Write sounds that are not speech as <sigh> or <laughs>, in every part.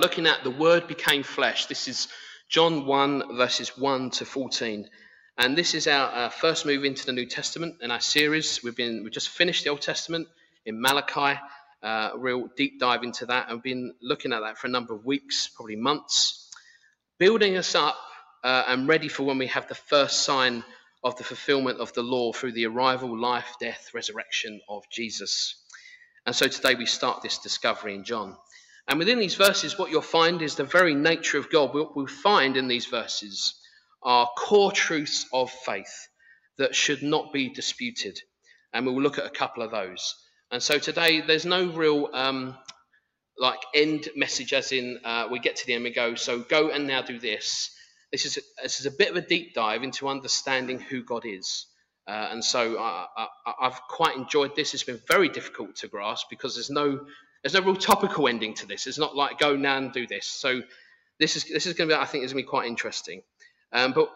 looking at the Word became flesh. This is John 1, verses 1 to 14. And this is our, our first move into the New Testament in our series. We've been we just finished the Old Testament in Malachi, uh, a real deep dive into that, and been looking at that for a number of weeks, probably months, building us up uh, and ready for when we have the first sign of the fulfillment of the law through the arrival, life, death, resurrection of Jesus. And so today we start this discovery in John. And within these verses, what you'll find is the very nature of God. What we'll find in these verses are core truths of faith that should not be disputed. And we'll look at a couple of those. And so today, there's no real um, like end message, as in uh, we get to the end and we go, so go and now do this. This is, a, this is a bit of a deep dive into understanding who God is. Uh, and so I, have quite enjoyed this. It's been very difficult to grasp because there's no there's no real topical ending to this. It's not like go now and do this. So this is this is going to be I think is going to be quite interesting. Um, but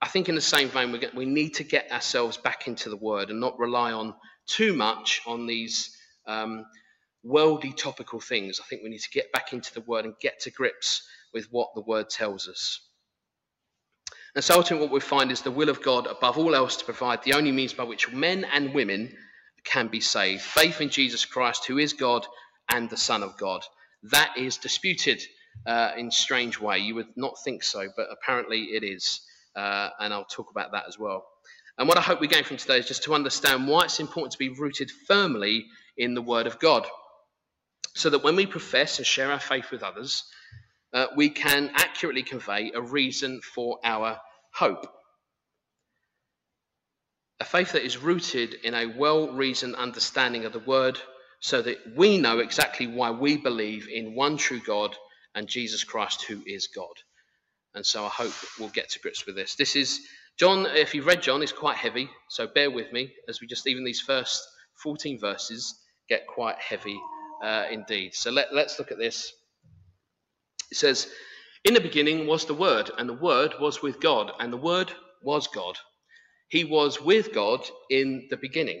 I think in the same vein we we need to get ourselves back into the Word and not rely on too much on these um, worldly topical things. I think we need to get back into the Word and get to grips with what the Word tells us. And so ultimately, what we find is the will of God above all else to provide the only means by which men and women can be saved. Faith in Jesus Christ, who is God and the Son of God. That is disputed uh, in strange way. You would not think so, but apparently it is. Uh, and I'll talk about that as well. And what I hope we gain from today is just to understand why it's important to be rooted firmly in the Word of God. So that when we profess and share our faith with others, uh, we can accurately convey a reason for our hope. A faith that is rooted in a well reasoned understanding of the Word so that we know exactly why we believe in one true God and Jesus Christ, who is God. And so I hope we'll get to grips with this. This is John, if you've read John, it's quite heavy, so bear with me as we just, even these first 14 verses, get quite heavy uh, indeed. So let, let's look at this. It says, In the beginning was the Word, and the Word was with God, and the Word was God. He was with God in the beginning.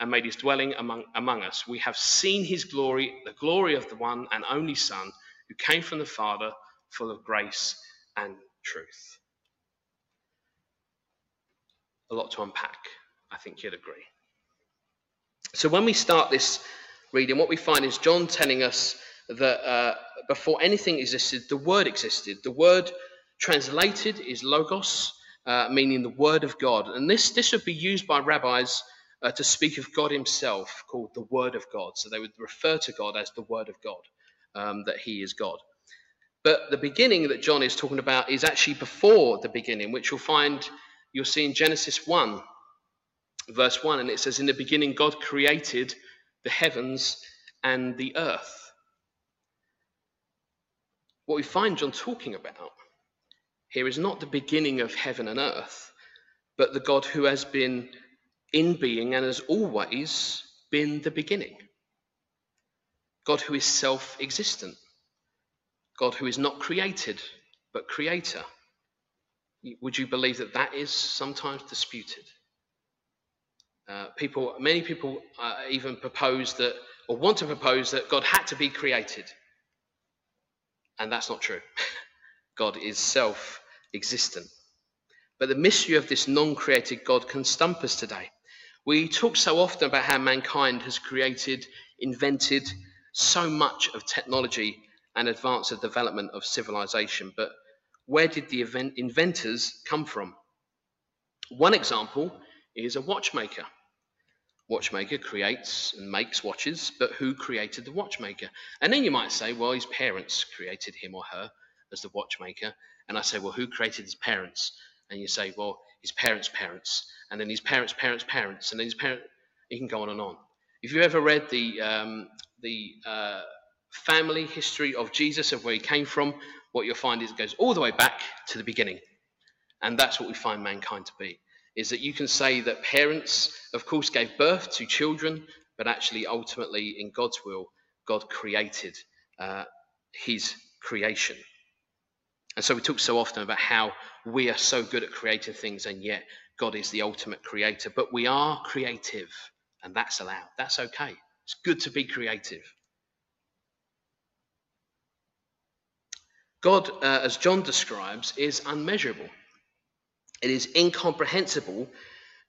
and made his dwelling among, among us. We have seen his glory, the glory of the one and only Son who came from the Father, full of grace and truth. A lot to unpack, I think you'd agree. So, when we start this reading, what we find is John telling us that uh, before anything existed, the Word existed. The word translated is logos, uh, meaning the Word of God. And this, this would be used by rabbis uh, to speak of God Himself, called the Word of God. So they would refer to God as the Word of God, um, that He is God. But the beginning that John is talking about is actually before the beginning, which you'll find, you'll see in Genesis 1, verse 1, and it says, In the beginning, God created the heavens and the earth. What we find John talking about here is not the beginning of heaven and earth, but the God who has been in being and has always been the beginning. God who is self existent. God who is not created, but creator. Would you believe that that is sometimes disputed? Uh, people, many people uh, even propose that, or want to propose that God had to be created. And that's not true. <laughs> God is self existent. But the mystery of this non created God can stump us today. We talk so often about how mankind has created, invented so much of technology and advanced the development of civilization, but where did the event inventors come from? One example is a watchmaker. Watchmaker creates and makes watches, but who created the watchmaker? And then you might say, well, his parents created him or her as the watchmaker. And I say, well, who created his parents? And you say, well, his parents' parents, and then his parents' parents' parents, and then his parents. You can go on and on. If you ever read the um, the uh, family history of Jesus, of where he came from, what you'll find is it goes all the way back to the beginning. And that's what we find mankind to be. Is that you can say that parents, of course, gave birth to children, but actually, ultimately, in God's will, God created uh, his creation. And so we talk so often about how we are so good at creating things, and yet God is the ultimate creator. But we are creative, and that's allowed. That's okay. It's good to be creative. God, uh, as John describes, is unmeasurable. It is incomprehensible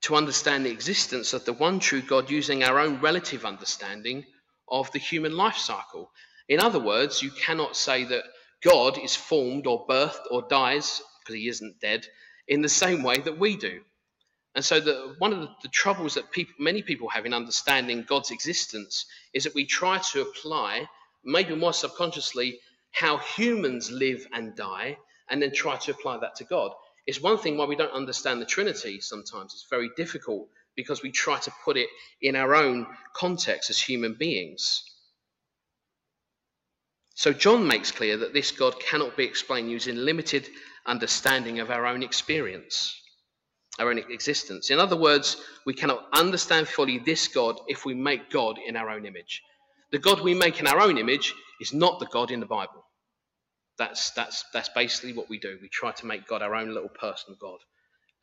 to understand the existence of the one true God using our own relative understanding of the human life cycle. In other words, you cannot say that God is formed or birthed or dies, because he isn't dead, in the same way that we do. And so, the, one of the, the troubles that people, many people have in understanding God's existence is that we try to apply, maybe more subconsciously, how humans live and die, and then try to apply that to God. It's one thing why we don't understand the Trinity sometimes. It's very difficult because we try to put it in our own context as human beings. So, John makes clear that this God cannot be explained using limited understanding of our own experience, our own existence. In other words, we cannot understand fully this God if we make God in our own image. The God we make in our own image is not the God in the Bible. That's, that's, that's basically what we do. We try to make God our own little personal God.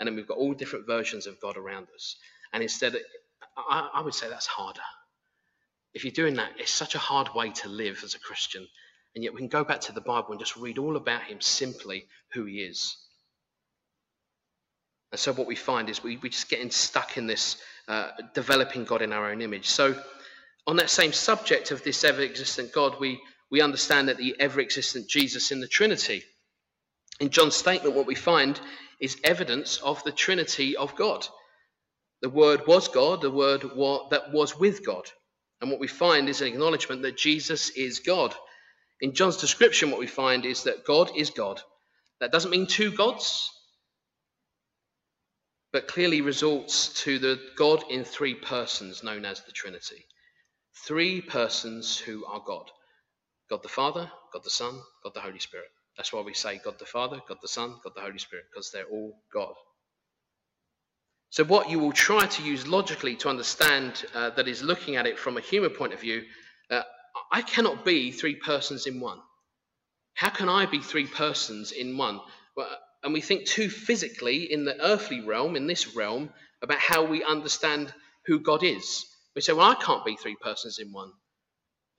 And then we've got all different versions of God around us. And instead, I, I would say that's harder. If you're doing that, it's such a hard way to live as a Christian. And yet we can go back to the Bible and just read all about him simply, who he is. And so what we find is we, we're just getting stuck in this uh, developing God in our own image. So on that same subject of this ever-existent God, we, we understand that the ever-existent Jesus in the Trinity. In John's statement, what we find is evidence of the Trinity of God. The Word was God, the Word that was with God. And what we find is an acknowledgement that Jesus is God. In John's description, what we find is that God is God. That doesn't mean two gods, but clearly results to the God in three persons known as the Trinity. Three persons who are God God the Father, God the Son, God the Holy Spirit. That's why we say God the Father, God the Son, God the Holy Spirit, because they're all God. So, what you will try to use logically to understand uh, that is looking at it from a human point of view uh, I cannot be three persons in one. How can I be three persons in one? And we think too physically in the earthly realm, in this realm, about how we understand who God is. We say, well, I can't be three persons in one.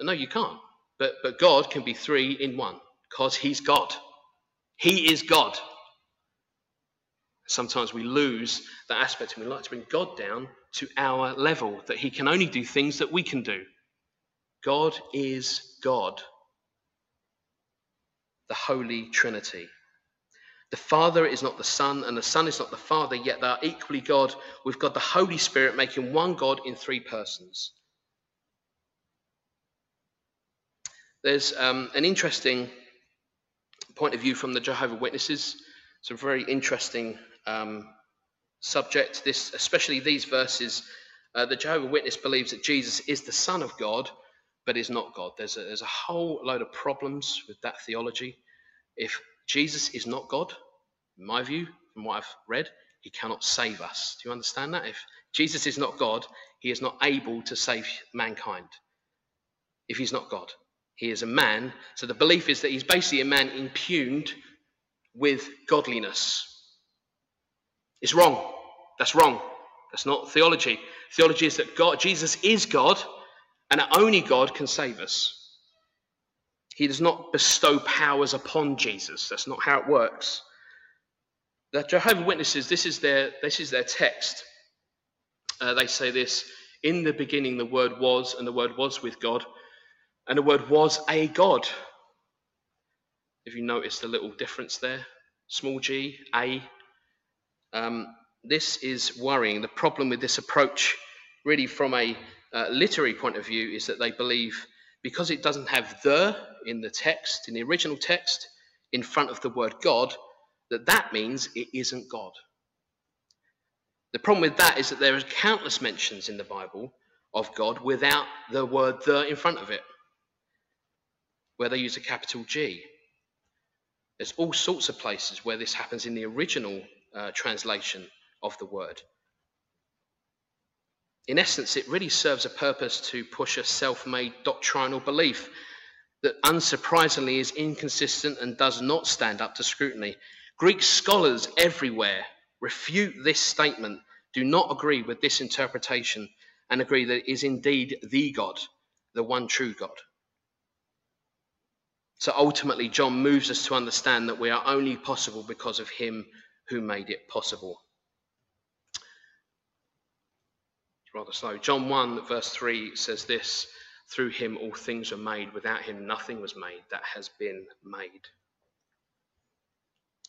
No, you can't. But, but God can be three in one because He's God. He is God. Sometimes we lose that aspect and we like to bring God down to our level, that He can only do things that we can do. God is God, the Holy Trinity. The Father is not the Son, and the Son is not the Father, yet they are equally God, with God the Holy Spirit making one God in three persons. There's um, an interesting point of view from the Jehovah Witnesses. It's a very interesting um, subject. This, especially these verses, uh, the Jehovah Witness believes that Jesus is the Son of God, but is not God. There's a, there's a whole load of problems with that theology. If Jesus is not God, in my view, from what I've read, he cannot save us. Do you understand that? If Jesus is not God, he is not able to save mankind. If he's not God, he is a man. So the belief is that he's basically a man impugned with godliness. It's wrong. That's wrong. That's not theology. Theology is that God, Jesus is God, and only God can save us. He does not bestow powers upon Jesus. That's not how it works. The Jehovah Witnesses, this is their, this is their text. Uh, they say this In the beginning, the Word was, and the Word was with God, and the Word was a God. If you notice the little difference there, small g, a. Um, this is worrying. The problem with this approach, really from a uh, literary point of view, is that they believe because it doesn't have the in the text, in the original text, in front of the word God, that that means it isn't God. The problem with that is that there are countless mentions in the Bible of God without the word the in front of it, where they use a capital G. There's all sorts of places where this happens in the original uh, translation of the word. In essence, it really serves a purpose to push a self made doctrinal belief that unsurprisingly is inconsistent and does not stand up to scrutiny. Greek scholars everywhere refute this statement, do not agree with this interpretation, and agree that it is indeed the God, the one true God. So ultimately, John moves us to understand that we are only possible because of him who made it possible. It's rather slow. John 1, verse 3 says this Through him all things were made, without him nothing was made that has been made.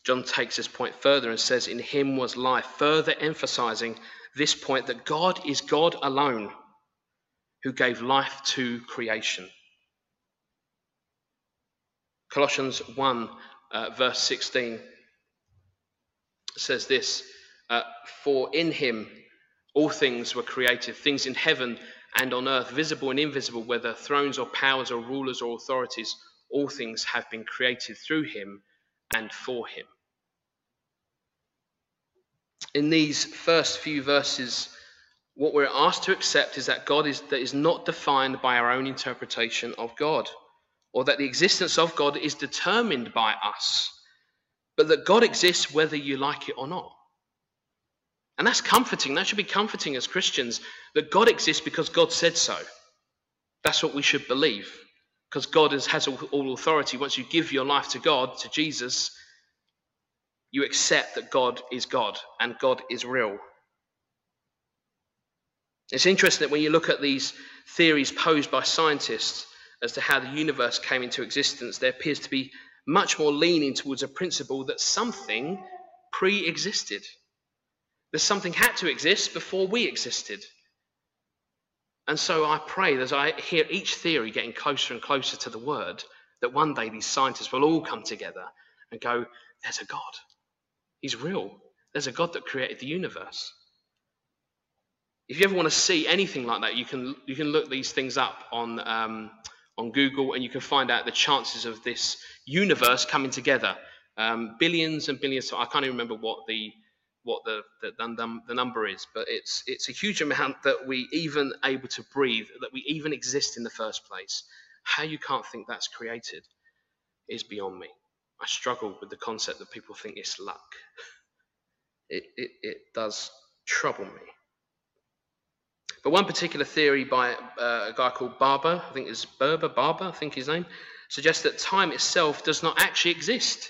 John takes this point further and says, In him was life, further emphasizing this point that God is God alone who gave life to creation. Colossians 1, uh, verse 16 says this uh, For in him all things were created, things in heaven and on earth, visible and invisible, whether thrones or powers or rulers or authorities, all things have been created through him and for him. In these first few verses, what we're asked to accept is that God is, that is not defined by our own interpretation of God, or that the existence of God is determined by us, but that God exists whether you like it or not. And that's comforting. That should be comforting as Christians that God exists because God said so. That's what we should believe because God has all authority. Once you give your life to God, to Jesus, you accept that God is God and God is real. It's interesting that when you look at these theories posed by scientists as to how the universe came into existence, there appears to be much more leaning towards a principle that something pre existed. That something had to exist before we existed. And so I pray that as I hear each theory getting closer and closer to the word, that one day these scientists will all come together and go, There's a God. He's real. There's a God that created the universe. If you ever want to see anything like that, you can you can look these things up on um, on Google, and you can find out the chances of this universe coming together. Um, billions and billions. I can't even remember what the what the, the, the number is, but it's it's a huge amount that we even able to breathe, that we even exist in the first place. How you can't think that's created is beyond me. I struggle with the concept that people think it's luck. It, it, it does trouble me. But one particular theory by uh, a guy called Barbour, I think it's Berber, Barbour, I think his name, suggests that time itself does not actually exist,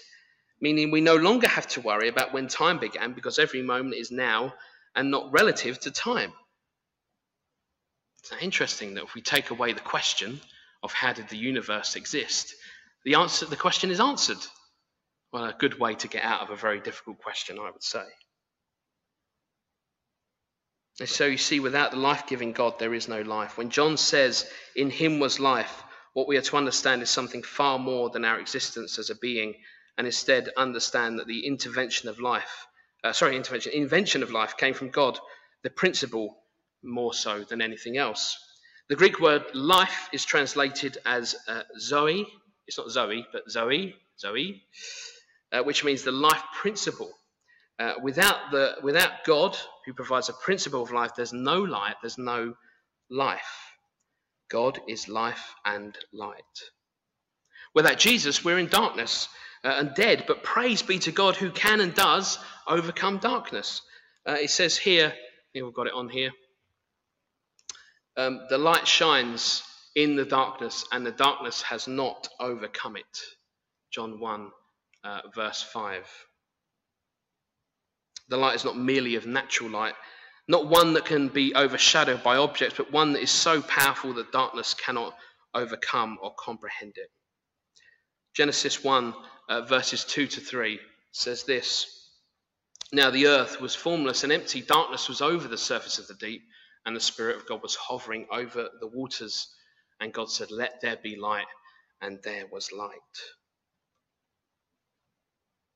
meaning we no longer have to worry about when time began because every moment is now and not relative to time. It's interesting that if we take away the question of how did the universe exist, the answer the question is answered. Well, a good way to get out of a very difficult question, I would say. And so you see, without the life giving God, there is no life. When John says, In him was life, what we are to understand is something far more than our existence as a being, and instead understand that the intervention of life, uh, sorry, intervention, invention of life came from God, the principle more so than anything else. The Greek word life is translated as uh, Zoe. It's not Zoe, but Zoe, Zoe uh, which means the life principle. Uh, without, the, without God, who provides a principle of life, there's no light, there's no life. God is life and light. Without Jesus, we're in darkness uh, and dead, but praise be to God who can and does overcome darkness. Uh, it says here, we've got it on here, um, the light shines in the darkness, and the darkness has not overcome it. John 1 uh, verse 5. The light is not merely of natural light, not one that can be overshadowed by objects, but one that is so powerful that darkness cannot overcome or comprehend it. Genesis 1, uh, verses 2 to 3 says this Now the earth was formless and empty, darkness was over the surface of the deep, and the Spirit of God was hovering over the waters. And God said, Let there be light, and there was light.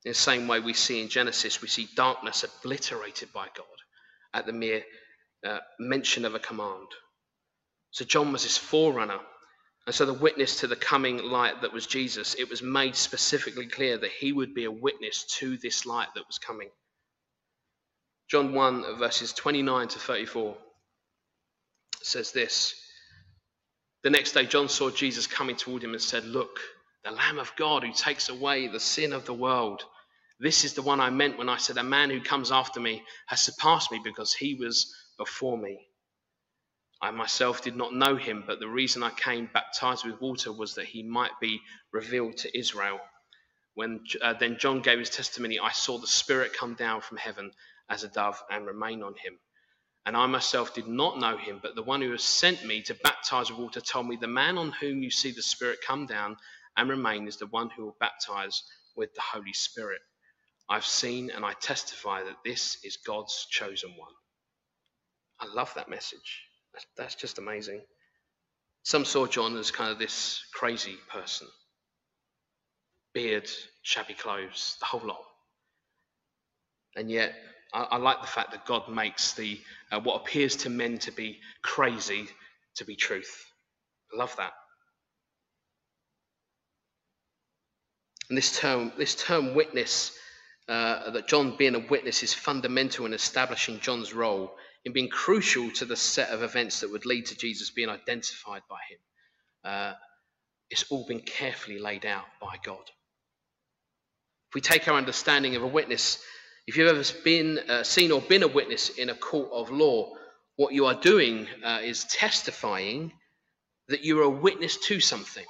In the same way we see in Genesis, we see darkness obliterated by God at the mere uh, mention of a command. So John was his forerunner. And so the witness to the coming light that was Jesus, it was made specifically clear that he would be a witness to this light that was coming. John 1, verses 29 to 34 says this The next day, John saw Jesus coming toward him and said, Look, the Lamb of God who takes away the sin of the world. This is the one I meant when I said, A man who comes after me has surpassed me because he was before me. I myself did not know him, but the reason I came baptized with water was that he might be revealed to Israel. When uh, then John gave his testimony, I saw the Spirit come down from heaven as a dove and remain on him. And I myself did not know him, but the one who has sent me to baptize with water told me, The man on whom you see the Spirit come down and remain is the one who will baptize with the Holy Spirit. I've seen and I testify that this is God's chosen one. I love that message. That's, just amazing. Some saw John as kind of this crazy person beard, shabby clothes, the whole lot. And yet, I, I like the fact that God makes the uh, what appears to men to be crazy to be truth. I love that. And this term, this term witness uh, that John being a witness is fundamental in establishing John's role in being crucial to the set of events that would lead to Jesus being identified by him. Uh, it's all been carefully laid out by God. If we take our understanding of a witness, if you've ever been uh, seen or been a witness in a court of law, what you are doing uh, is testifying that you're a witness to something.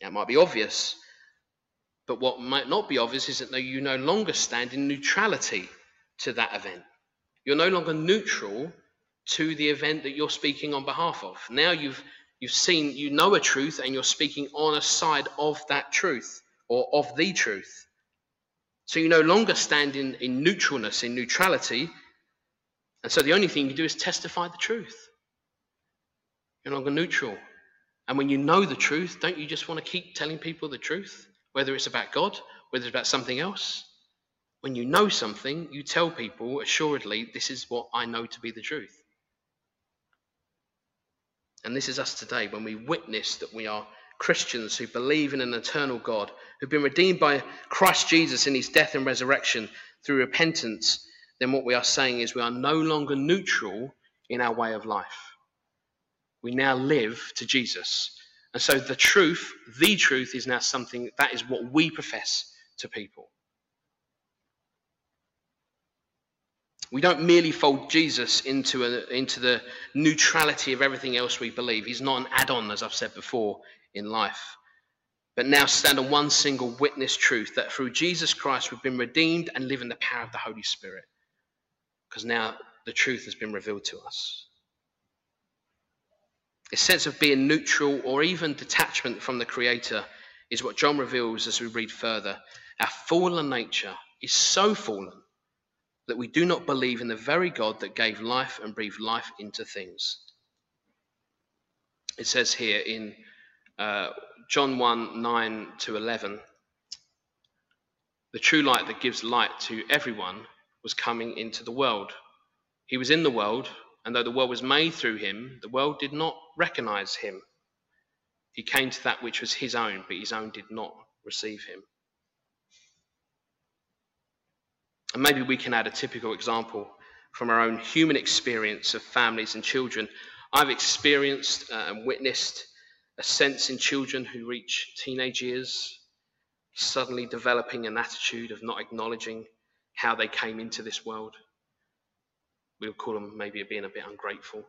That might be obvious, but what might not be obvious is that you no longer stand in neutrality to that event. You're no longer neutral to the event that you're speaking on behalf of. Now you've you've seen you know a truth and you're speaking on a side of that truth or of the truth. So you no longer stand in, in neutralness, in neutrality. And so the only thing you do is testify the truth. You're no longer neutral. And when you know the truth, don't you just want to keep telling people the truth? whether it's about God, whether it's about something else. When you know something, you tell people assuredly, this is what I know to be the truth. And this is us today when we witness that we are Christians who believe in an eternal God, who've been redeemed by Christ Jesus in his death and resurrection through repentance, then what we are saying is we are no longer neutral in our way of life. We now live to Jesus. And so the truth, the truth, is now something that is what we profess to people. We don't merely fold Jesus into, a, into the neutrality of everything else we believe. He's not an add on, as I've said before, in life. But now stand on one single witness truth that through Jesus Christ we've been redeemed and live in the power of the Holy Spirit. Because now the truth has been revealed to us. A sense of being neutral or even detachment from the Creator is what John reveals as we read further. Our fallen nature is so fallen that we do not believe in the very God that gave life and breathed life into things. It says here in uh, John 1 9 to 11 the true light that gives light to everyone was coming into the world. He was in the world, and though the world was made through him, the world did not recognize him. He came to that which was his own, but his own did not receive him. And maybe we can add a typical example from our own human experience of families and children. I've experienced uh, and witnessed a sense in children who reach teenage years, suddenly developing an attitude of not acknowledging how they came into this world we would call them maybe being a bit ungrateful.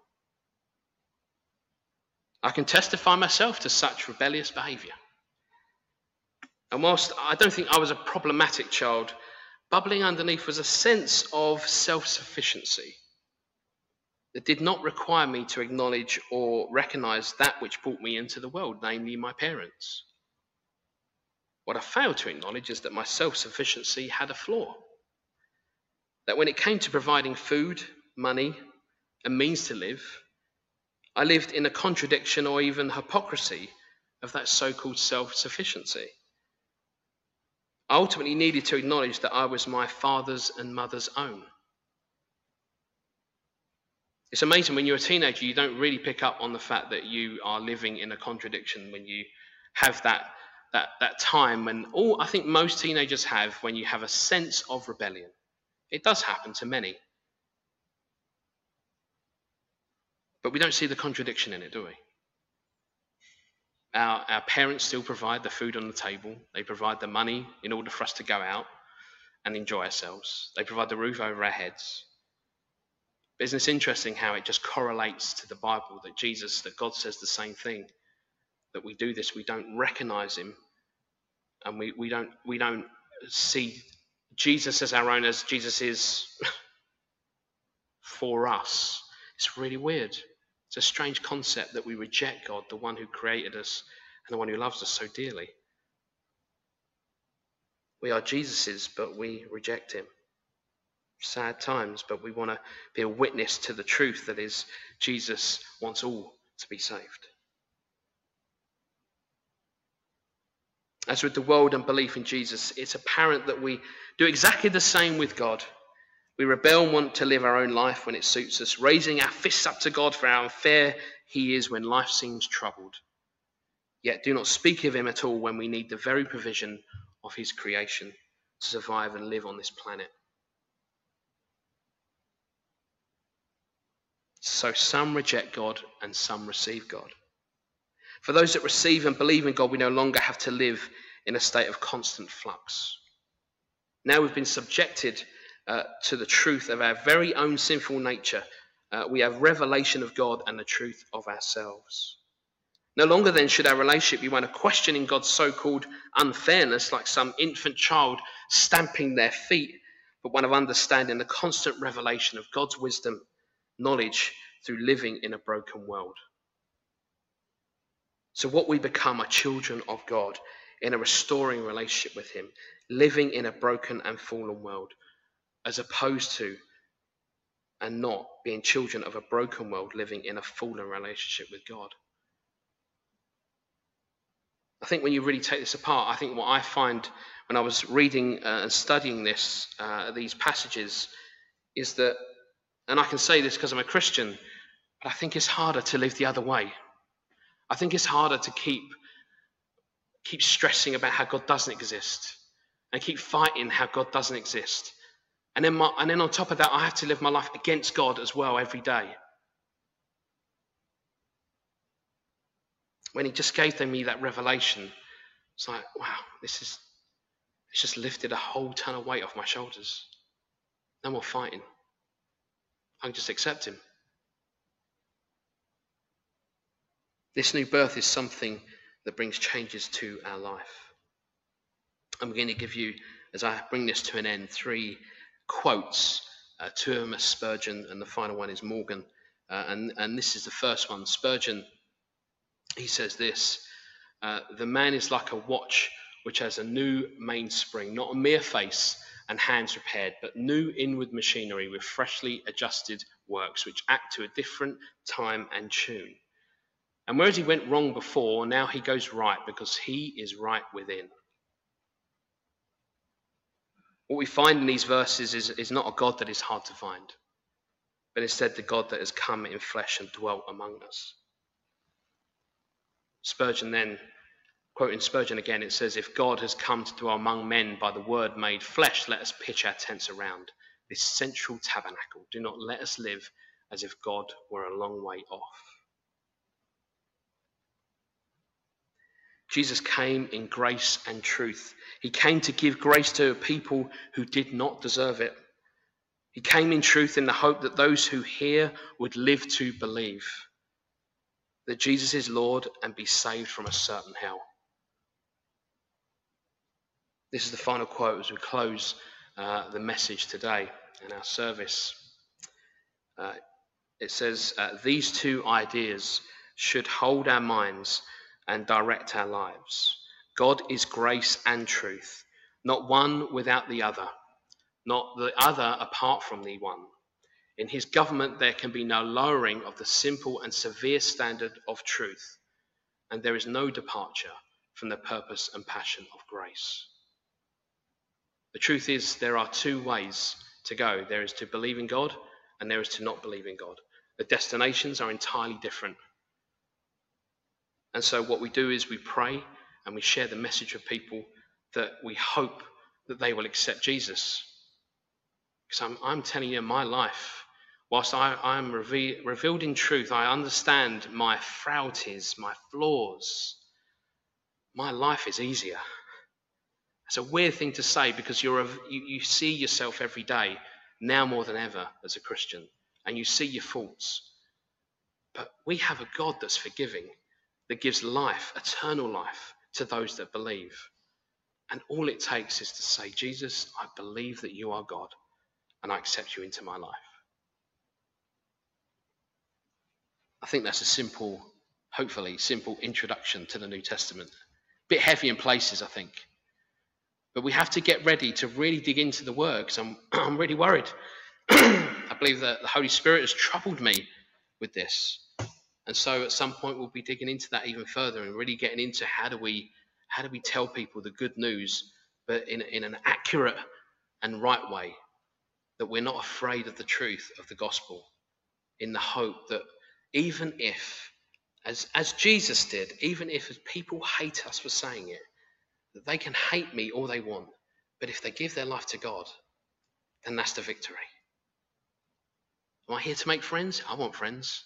I can testify myself to such rebellious behavior. And whilst I don't think I was a problematic child, bubbling underneath was a sense of self sufficiency that did not require me to acknowledge or recognize that which brought me into the world, namely my parents. What I failed to acknowledge is that my self sufficiency had a flaw. That when it came to providing food, money, and means to live, I lived in a contradiction or even hypocrisy of that so called self sufficiency. I ultimately needed to acknowledge that I was my father's and mother's own. It's amazing when you're a teenager, you don't really pick up on the fact that you are living in a contradiction when you have that, that, that time when all I think most teenagers have when you have a sense of rebellion. It does happen to many. But we don't see the contradiction in it, do we? Our, our parents still provide the food on the table, they provide the money in order for us to go out and enjoy ourselves, they provide the roof over our heads. But isn't it interesting how it just correlates to the Bible that Jesus, that God says the same thing? That we do this, we don't recognize Him, and we, we don't we don't see Jesus as our own as Jesus is <laughs> for us. It's really weird. It's a strange concept that we reject God, the one who created us and the one who loves us so dearly. We are Jesus's, but we reject him. Sad times, but we want to be a witness to the truth that is, Jesus wants all to be saved. As with the world and belief in Jesus, it's apparent that we do exactly the same with God. We rebel and want to live our own life when it suits us, raising our fists up to God for how unfair He is when life seems troubled. Yet do not speak of Him at all when we need the very provision of His creation to survive and live on this planet. So some reject God and some receive God. For those that receive and believe in God, we no longer have to live in a state of constant flux. Now we've been subjected uh, to the truth of our very own sinful nature, uh, we have revelation of God and the truth of ourselves. No longer then should our relationship be one of questioning God's so called unfairness, like some infant child stamping their feet, but one of understanding the constant revelation of God's wisdom, knowledge through living in a broken world. So, what we become are children of God in a restoring relationship with Him, living in a broken and fallen world as opposed to and not being children of a broken world living in a fallen relationship with God. I think when you really take this apart, I think what I find when I was reading uh, and studying this, uh, these passages, is that, and I can say this because I'm a Christian, but I think it's harder to live the other way. I think it's harder to keep keep stressing about how God doesn't exist and keep fighting how God doesn't exist and then, my, and then on top of that, I have to live my life against God as well every day. When He just gave me that revelation, it's like, wow, this is, it's just lifted a whole ton of weight off my shoulders. No more fighting. I can just accept Him. This new birth is something that brings changes to our life. I'm going to give you, as I bring this to an end, three quotes. Uh, two of them are Spurgeon, and the final one is Morgan. Uh, and, and this is the first one. Spurgeon, he says this uh, The man is like a watch which has a new mainspring, not a mere face and hands repaired, but new inward machinery with freshly adjusted works which act to a different time and tune. And whereas he went wrong before, now he goes right because he is right within. What we find in these verses is, is not a God that is hard to find, but instead the God that has come in flesh and dwelt among us. Spurgeon then, quoting Spurgeon again, it says, If God has come to dwell among men by the word made flesh, let us pitch our tents around this central tabernacle. Do not let us live as if God were a long way off. Jesus came in grace and truth. He came to give grace to people who did not deserve it. He came in truth in the hope that those who hear would live to believe that Jesus is Lord and be saved from a certain hell. This is the final quote as we close uh, the message today in our service. Uh, it says, uh, These two ideas should hold our minds and direct our lives. God is grace and truth, not one without the other, not the other apart from the one. In his government, there can be no lowering of the simple and severe standard of truth, and there is no departure from the purpose and passion of grace. The truth is, there are two ways to go there is to believe in God, and there is to not believe in God. The destinations are entirely different. And so, what we do is we pray and we share the message with people that we hope that they will accept Jesus. Because I'm, I'm telling you, my life, whilst I, I'm reve- revealed in truth, I understand my frailties, my flaws. My life is easier. It's a weird thing to say because you're a, you, you see yourself every day, now more than ever, as a Christian, and you see your faults. But we have a God that's forgiving, that gives life, eternal life, to those that believe. And all it takes is to say, Jesus, I believe that you are God, and I accept you into my life. I think that's a simple, hopefully, simple introduction to the New Testament. A Bit heavy in places, I think. But we have to get ready to really dig into the word because I'm, <clears throat> I'm really worried. <clears throat> I believe that the Holy Spirit has troubled me with this. And so at some point we'll be digging into that even further and really getting into how do we how do we tell people the good news, but in, in an accurate and right way, that we're not afraid of the truth of the gospel, in the hope that even if, as, as Jesus did, even if people hate us for saying it, that they can hate me all they want, but if they give their life to God, then that's the victory. Am I here to make friends? I want friends,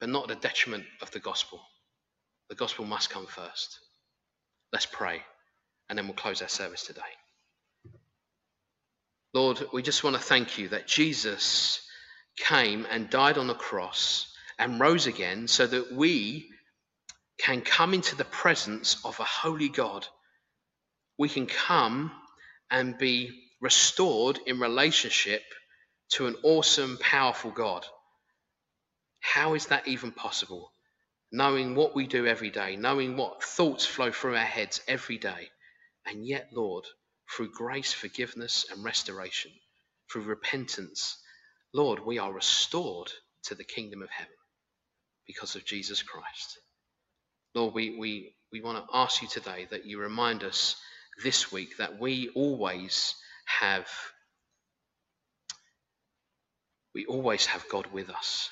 but not at the detriment of the gospel. The gospel must come first. Let's pray, and then we'll close our service today. Lord, we just want to thank you that Jesus came and died on the cross and rose again so that we can come into the presence of a holy God we can come and be restored in relationship to an awesome, powerful God. How is that even possible? Knowing what we do every day, knowing what thoughts flow through our heads every day. And yet, Lord, through grace, forgiveness, and restoration, through repentance, Lord, we are restored to the kingdom of heaven because of Jesus Christ. Lord, we, we, we want to ask you today that you remind us this week that we always have we always have God with us.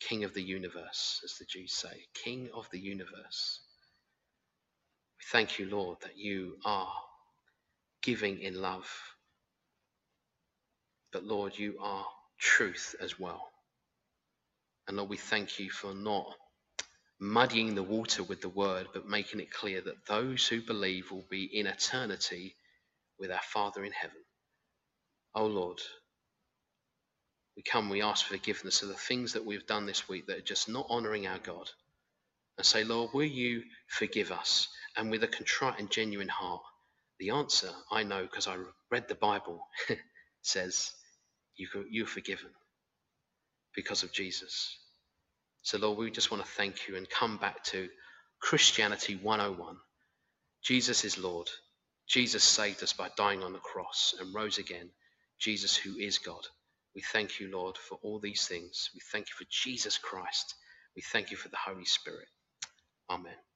King of the universe, as the Jews say, King of the universe. We thank you, Lord, that you are giving in love. But Lord, you are truth as well. And Lord, we thank you for not muddying the water with the word, but making it clear that those who believe will be in eternity with our Father in heaven. Oh Lord, we come, we ask forgiveness of the things that we've done this week that are just not honoring our God. And say, Lord, will you forgive us? And with a contrite and genuine heart, the answer I know because I read the Bible <laughs> says, you, you're forgiven because of Jesus. So, Lord, we just want to thank you and come back to Christianity 101. Jesus is Lord. Jesus saved us by dying on the cross and rose again. Jesus, who is God. We thank you, Lord, for all these things. We thank you for Jesus Christ. We thank you for the Holy Spirit. Amen.